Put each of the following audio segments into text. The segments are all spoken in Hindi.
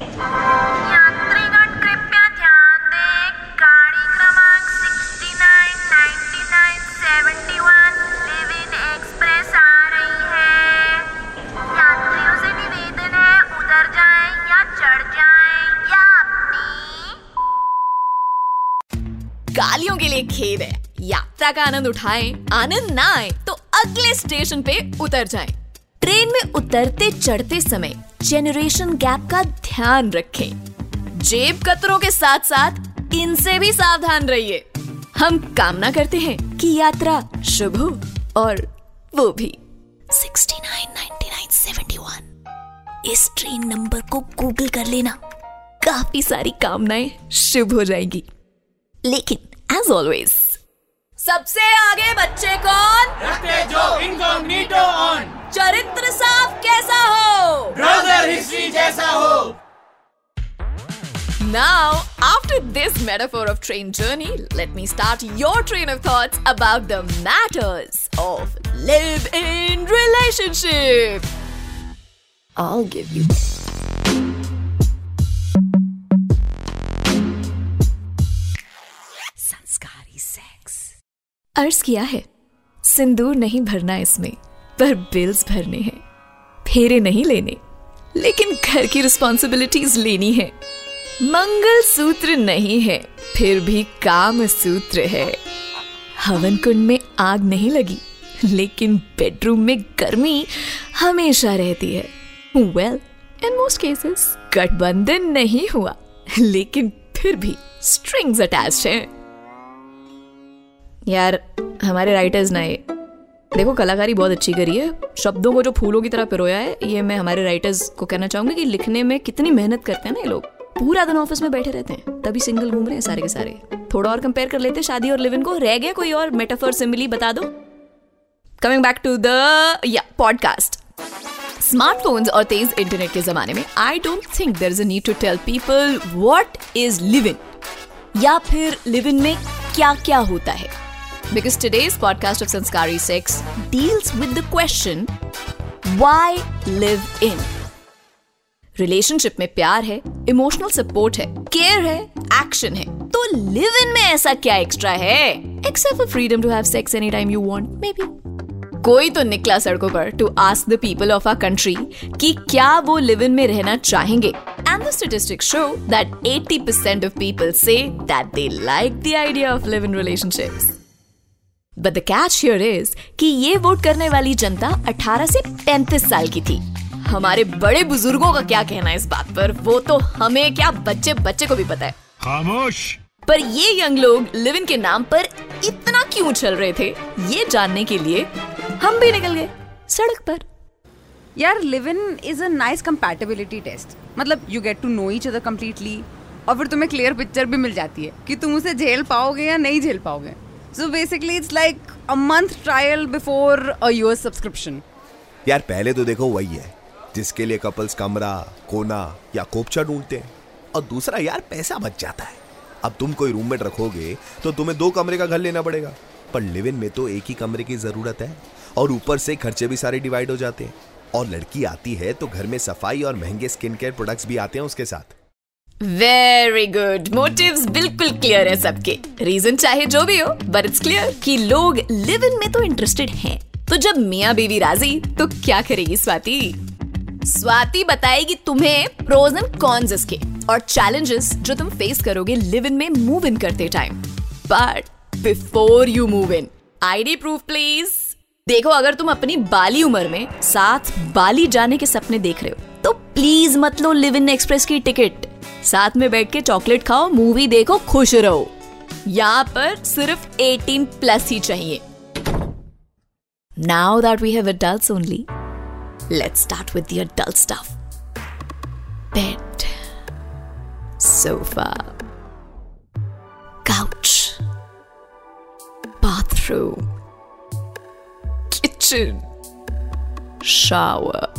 यात्रीगण, कृपया ध्यान दें। गाड़ी क्रमांक 699971 लिव इन एक्सप्रेस आ रही है। यात्रियों से निवेदन है जाएँ या चढ़ जाएँ, या अपनी गालियों के लिए खेद है। यात्रा का आनंद उठाएँ, आनंद ना आए तो अगले स्टेशन पे उतर जाएँ। ट्रेन में उतरते चढ़ते समय जेनरेशन गैप का ध्यान रखें। जेब कतरों के साथ साथ इनसे भी सावधान रहिए। हम कामना करते हैं कि यात्रा शुभ हो और वो भी। 699971 इस ट्रेन नंबर को गूगल कर लेना। काफ़ी सारी कामनाएँ शुभ हो जाएगी। लेकिन एज ऑलवेज सबसे आगे बच्चे कौन? रखते जो इनकॉग्निटो ऑन चरित्र साफ़ कैसा हो ब्राउज़र हिस्ट्री जैसा हो Now, after this metaphor of train journey, let me start your train of thoughts about the matters of live-in relationship. I'll give you. संस्कारी सेक्स अर्ज़ किया है सिंदूर नहीं भरना इसमें पर बिल्स भरने हैं, फेरे नहीं लेने, लेकिन घर की रिस्पॉन्सिबिलिटीज लेनी है। मंगल सूत्र नहीं है, फिर भी काम सूत्र है। हवन कुंड में आग नहीं लगी, लेकिन बेडरूम में गर्मी हमेशा रहती है। वेल इन मोस्ट केसेस गठबंधन नहीं हुआ, लेकिन फिर भी स्ट्रिंग्स अटैच हैं। यार, हमारे राइटर्स ना ये देखो, कलाकारी बहुत अच्छी करी है। शब्दों को जो फूलों की तरह पिरोया है, ये मैं हमारे राइटर्स को कहना चाहूँगी कि लिखने में कितनी मेहनत करते हैं ना ये लोग। पूरा दिन ऑफ़िस में बैठे रहते हैं, तभी सिंगल घूम रहे हैं सारे के सारे। थोड़ा और कंपेयर कर लेते शादी और लिव इन को। रह गया कोई और मेटाफर सिमिली बता दो। Coming back to the podcast smartphones और तेज इंटरनेट के जमाने में I don't think there is need to tell people what is live in या फिर लिव इन में क्या क्या होता है। Because today's podcast of Sanskari 6 deals with the question, why live in? Relationship में प्यार है इमोशनल सपोर्ट है केयर है एक्शन है तो लिव इन में ऐसा क्या एक्स्ट्रा है? Except for freedom to have sex any time you want maybe कोई तो निकला सड़कों पर to ask the people of our country कि क्या वो लिव इन में रहना चाहेंगे. And the statistics show that 80% of people से that they like the idea of live in relationships but the catch here is कि ये वोट करने वाली जनता 18 से 35 साल की थी। हमारे बड़े बुज़ुर्गों का क्या कहना है इस बात पर? वो तो हमें क्या बच्चे बच्चे को भी पता है। खामोश। पर ये यंग लोग लिव इन के नाम पर इतना क्यों चल रहे थे? ये जानने के लिए हम भी निकल गए सड़क पर। यार live in is a nice compatibility test मतलब you get to know each other completely और फिर तुम्हें क्लियर पिक्चर भी मिल जाती है कि तुम उसे झेल पाओगे या नहीं झेल पाओगे। So basically it's like a month trial before a year subscription यार, पहले तो देखो, वही है। जिसके लिए कपल्स कमरा, कोना या कोपचा ढूंढते हैं। और दूसरा, यार, पैसा बच जाता है। अब तुम कोई रूममेट रखोगे तो तुम्हें दो कमरे का घर लेना पड़ेगा। पर लिव इन में तो एक ही कमरे की ज़रूरत है। और ऊपर से खर्चे भी सारे डिवाइड हो जाते हैं। और लड़की आती है तो घर में सफ़ाई और महँगे स्किन केयर प्रोडक्ट्स भी आते हैं उसके साथ। वेरी गुड मोटिव्स बिल्कुल क्लियर है सबके. रीजन चाहे जो भी हो बट इट्स क्लियर कि लोग लिव इन में तो इंटरेस्टेड हैं. तो जब मियाँ बीवी राज़ी तो क्या करेगी स्वाति? स्वाति बताएगी तुम्हें प्रोज एंड कॉन्स इसके और चैलेंजेस जो तुम फेस करोगे लिव इन में मूव इन करते time but before you move in ID proof please देखो, अगर तुम अपनी बाली उम्र में साथ बाली जाने के सपने देख रहे हो तो प्लीज़ मत लो लिव इन एक्सप्रेस की टिकट साथ में बैठ के चॉकलेट खाओ, मूवी देखो, खुश रहो। यहाँ पर सिर्फ़ 18 प्लस ही चाहिए। Now that we have adults only let's start with the adult bed sofa couch bathroom kitchen shower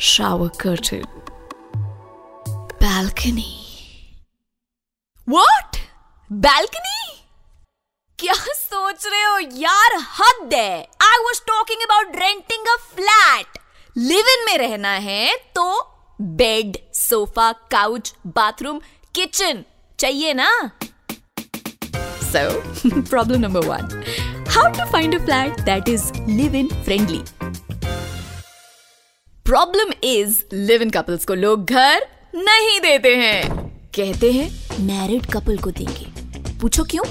shower curtain balcony. What balcony? क्या सोच रहे हो यार? हद है। I was talking about renting a flat live in में रहना है तो bed sofa couch bathroom kitchen चाहिए ना? So, problem number one. How to find a flat that is live in friendly? Problem is live in couples को लोग घर नहीं देते हैं। कहते हैं मैरिड कपल को देंगे। पूछो क्यों?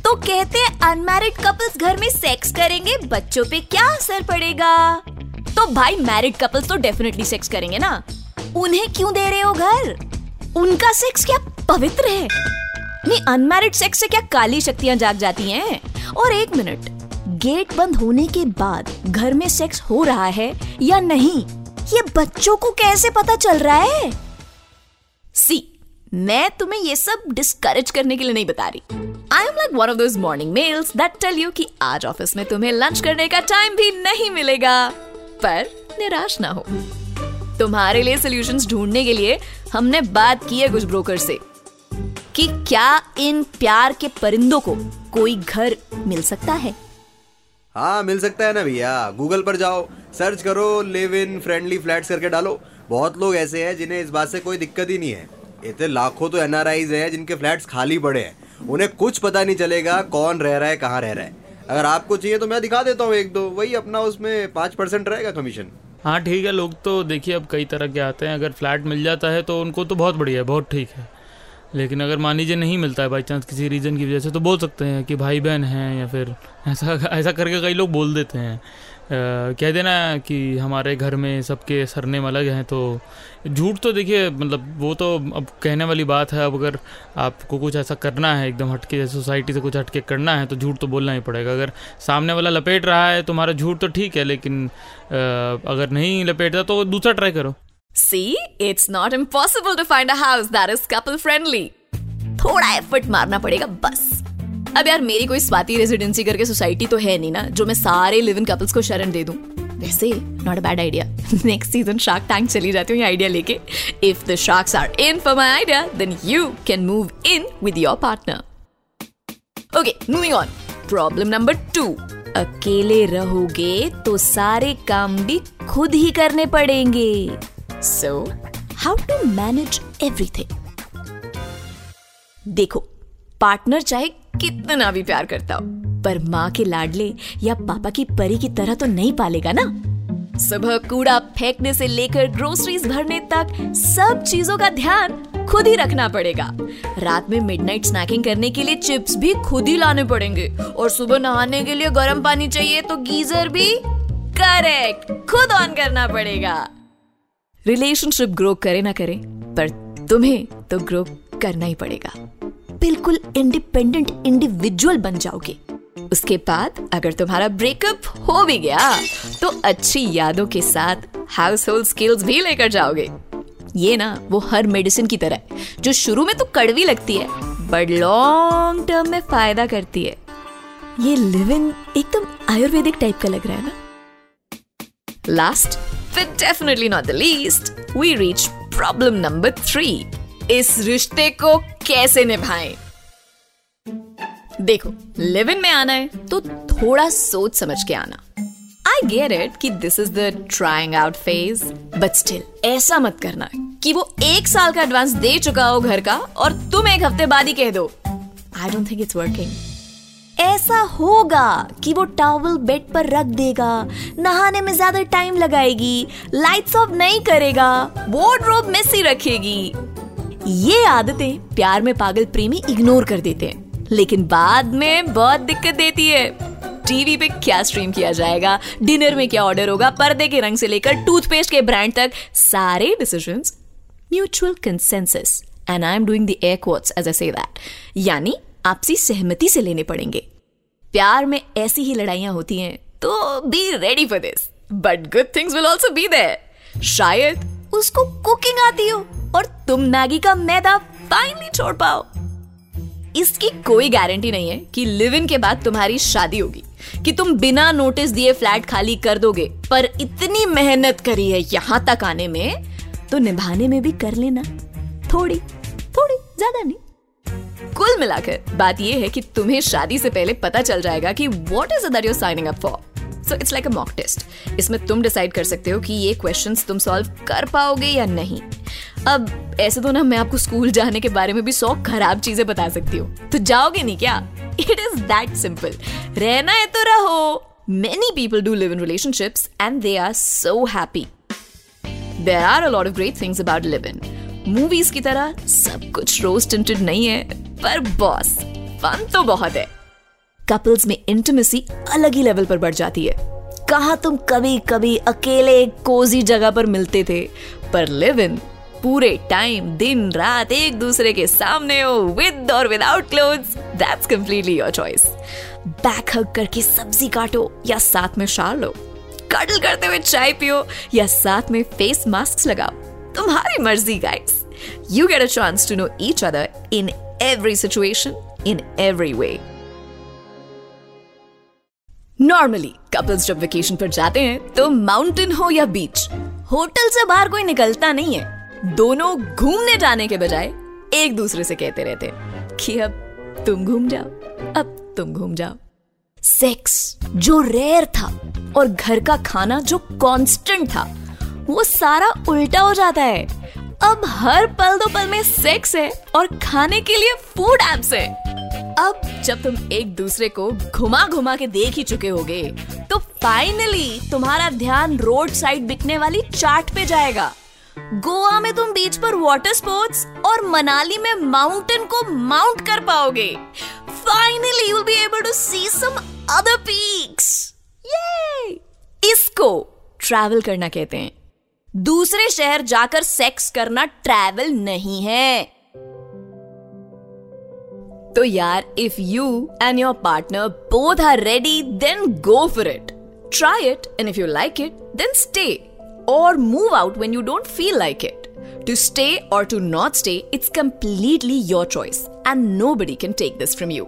तो कहते हैं अनमैरिड कपल्स घर में सेक्स करेंगे, बच्चों पे क्या असर पड़ेगा? तो भाई मैरिड कपल्स तो डेफिनेटली सेक्स करेंगे ना। उन्हें क्यों दे रहे हो घर? उनका सेक्स क्या पवित्र है? नहीं अनमैरिड सेक्स से क्या काली शक्तियाँ जाग जाती हैं? और एक मिनट गेट बंद होने के बाद घर में सेक्स हो रहा है या नहीं? ये बच्चों को कैसे पता चल रहा है? सी, मैं तुम्हें ये सब डिस्करेज करने के लिए नहीं बता रही। I am like one of those morning mails that tell you कि आज ऑफ़िस में तुम्हें लंच करने का टाइम भी नहीं मिलेगा। पर निराश ना हो। तुम्हारे लिए सॉल्यूशंस ढूँढने के लिए हमने बात की है कुछ ब्रोकर से कि क्या इन प्यार के परिंदों को कोई घर मिल सकता है? हाँ मिल सकता है ना भैया। गूगल पर जाओ सर्च करो लिव इन फ्रेंडली फ्लैट्स करके डालो। बहुत लोग ऐसे हैं जिन्हें इस बात से कोई दिक्कत ही नहीं है। इतने लाखों तो एनआरआईज हैं जिनके फ्लैट्स खाली पड़े हैं। उन्हें कुछ पता नहीं चलेगा कौन रह रहा है, कहाँ रह रहा है। अगर आपको चाहिए तो मैं दिखा देता हूँ एक दो, वही अपना उसमें पाँच परसेंट रहेगा कमीशन हाँ ठीक है, लोग तो देखिए अब कई तरह के आते हैं। अगर फ्लैट मिल जाता है तो उनको तो बहुत बढ़िया है, बहुत ठीक है। लेकिन अगर मान लीजिए नहीं मिलता है बाई चांस किसी रीज़न की वजह से तो बोल सकते हैं कि भाई बहन हैं या फिर ऐसा ऐसा करके कई लोग बोल देते हैं। कह देना कि हमारे घर में सबके सरनेम अलग हैं तो झूठ तो देखिए मतलब वो तो अब कहने वाली बात है अब अगर आपको कुछ ऐसा करना है एकदम हटके सोसाइटी से कुछ हटके करना है तो झूठ तो बोलना ही पड़ेगा। अगर सामने वाला लपेट रहा है तुम्हारा झूठ तो ठीक है लेकिन अगर नहीं लपेटता तो दूसरा ट्राई करो। See, it's not impossible to find a house that is couple friendly. थोड़ा एफर्ट मारना पड़ेगा बस। अब यार मेरी कोई स्वाति रेजिडेंसी करके सोसाइटी तो है नहीं ना, जो मैं सारे लिव इन कपल्स को शरण दे दूँ। वैसे not a bad idea next season Shark Tank चली जाती हूँ ये आइडिया लेके। If the sharks are in for my idea then you can move in with your partner okay moving on problem number two अकेले रहोगे तो सारे काम भी खुद ही करने पड़ेंगे। So how to manage everything देखो पार्टनर चाहे कितना भी प्यार करता हो। पर माँ के लाडले या पापा की परी की तरह तो नहीं पालेगा ना? सुबह कूड़ा फेंकने से लेकर ग्रोसरीज भरने तक सब चीज़ों का ध्यान खुद ही रखना पड़ेगा। रात में मिडनाइट स्नैकिंग करने के लिए चिप्स भी खुद ही लाने पड़ेंगे। और सुबह नहाने के लिए गर्म पानी चाहिए तो गीजर भी करेक्ट खुद ऑन करना पड़ेगा। रिलेशनशिप ग्रो करे ना करे, पर तुम्हें तो ग्रो करना ही पड़ेगा। बिल्कुल इंडिपेंडेंट इंडिविजुअल बन जाओगे। उसके बाद अगर तुम्हारा ब्रेकअप हो भी गया तो अच्छी यादों के साथ हाउस होल्ड स्किल्स भी लेकर जाओगे। ये ना वो हर मेडिसिन की तरह जो शुरू में तो कड़वी लगती है बट लॉन्ग टर्म में फ़ायदा करती है। ये लिव इन एकदम आयुर्वेदिक टाइप का लग रहा है ना? Last but definitely not the least, we reach problem number three. इस रिश्ते को कैसे निभाएँ? देखो लिव इन में आना है तो थोड़ा सोच समझ के आना। आई गेट इट कि this is the trying out phase but still ऐसा मत करना कि वो एक साल का एडवांस दे चुका हो घर का और तुम एक हफ़्ते बाद ही कह दो। I don't think it's working ऐसा होगा कि वो टॉवल बेड पर रख देगा, नहाने में ज़्यादा टाइम लगाएगी लाइट्स ऑफ़ नहीं करेगा वार्डरोब मेसी रखेगी। ये आदतें प्यार में पागल प्रेमी इग्नोर कर देते हैं, लेकिन बाद में बहुत दिक्कत देती है। टीवी पे क्या स्ट्रीम किया जाएगा? डिनर में क्या ऑर्डर होगा? पर्दे के रंग से लेकर टूथपेस्ट के ब्रांड तक सारे decisions mutual consensus and I am doing the air quotes as say that यानी आपसी सहमति से लेने पड़ेंगे। प्यार में ऐसी ही लड़ाइयाँ होती हैं तो be ready for this but good things will also be there शायद उसको कुकिंग आती हो। और तुम मैगी का मैदा फाइनली छोड़ पाओ। इसकी कोई गारंटी नहीं है कि लिव इन के बाद तुम्हारी शादी होगी। कि तुम बिना नोटिस दिए फ्लैट खाली कर दोगे, पर इतनी मेहनत करी है यहाँ तक आने में तो निभाने में भी कर लेना। थोड़ी थोड़ी, ज़्यादा नहीं। कुल मिलाकर बात यह है कि तुम्हें शादी से पहले पता चल जाएगा कि what is that you signing up for so it's like a mock test इसमें तुम डिसाइड कर सकते हो कि ये क्वेश्चंस तुम सॉल्व कर पाओगे या नहीं। अब, ऐसे तो ना मैं आपको स्कूल जाने के बारे में भी सौ खराब चीज़ें बता सकती हूँ। तो जाओगे नहीं क्या? इट इज़ दैट सिंपल रहना है तो रहो। People do live in relationships and they are so happy there are a lot of great things about live in movies की तरह सब कुछ रोज टिंटेड नहीं है, पर बॉस फन तो बहुत है। कपल्स में इंटीमेसी अलग ही लेवल पर बढ़ जाती है। कहा तुम कभी कभी अकेले एक कोजी जगह पर मिलते थे, पर लिव इन पूरे टाइम दिन, रात एक दूसरे के सामने हो विद और without clothes that's completely your choice back hug करके सब्ज़ी काटो या साथ में शार लो। कडल करते हुए चाय पियो या साथ में फेस मास्क लगाओ। तुम्हारी मर्ज़ी guys you get a chance to know each other in every situation in every way normally couples जब वेकेशन पर जाते हैं तो माउंटेन हो या बीच होटल से बाहर कोई निकलता नहीं है। दोनों घूमने जाने के बजाय एक दूसरे से कहते रहते कि अब तुम घूम जाओ, अब तुम घूम जाओ। सेक्स जो रेयर था और घर का खाना जो कांस्टेंट था, वो सारा उल्टा हो जाता है। अब हर पल दो पल में सेक्स है और खाने के लिए फ़ूड एप्स है। अब जब तुम एक दूसरे को घुमा घुमा के देख ही चुके होगे तो फाइनली तुम्हारा ध्यान रोड साइड बिकने वाली चाट पे जाएगा। गोवा में तुम बीच पर वाटर स्पोर्ट्स और मनाली में माउंटेन को माउंट कर पाओगे। Finally you be able to see some other peaks ये इसको ट्रैवल करना कहते हैं। दूसरे शहर जाकर सेक्स करना ट्रैवल नहीं है। तो यार if you and your partner both are ready then go for it try it and if you like it then stay और move out when you don't feel like it stay और to not stay it's completely your choice and nobody can take this from you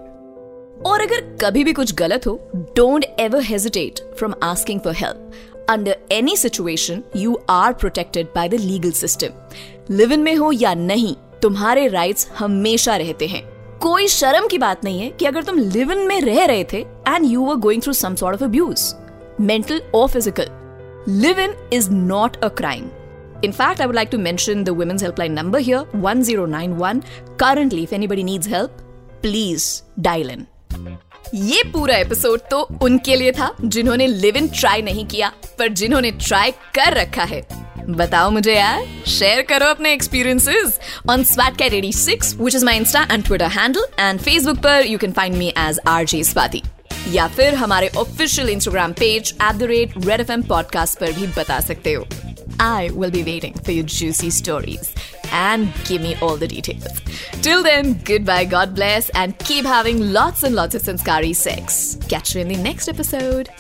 और अगर कभी भी कुछ गलत हो don't ever hesitate from asking for help under any situation you are protected by the legal system live in में हो या नहीं तुम्हारे राइट्स हमेशा रहते हैं कोई शर्म की बात नहीं है कि अगर तुम लिव इन में रह रहे थे and you were going through some sort of abuse mental और physical live in is not a crime In fact, I would like to mention the women's helpline number here 1091. Currently, if anybody needs help, please dial in. ये पूरा एपिसोड तो उनके लिए था जिन्होंने लिव इन ट्राई नहीं किया पर जिन्होंने ट्राई कर रखा है बताओ मुझे यार शेयर करो अपने experiences on swat cat eighty six which is my Insta and Twitter handle and Facebook पर you can find me as R J Swati या फिर हमारे official Instagram page at the rate Red F M podcast पर भी बता सकते हो I will be waiting for your juicy stories and give me all the details. Till then, goodbye, God bless, and keep having lots and lots of Sanskari sex. Catch you in the next episode.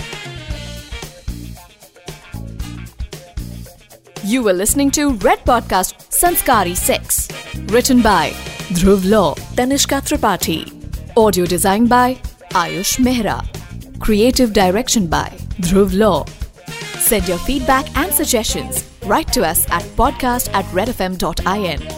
You were listening to Red Podcast Sanskari 6. written by Dhruv Law, Tanishka Tripathi, audio designed by Ayush Mehra, creative direction by Dhruv Law. Send your feedback and suggestions. Write to us at podcast at redfm.in.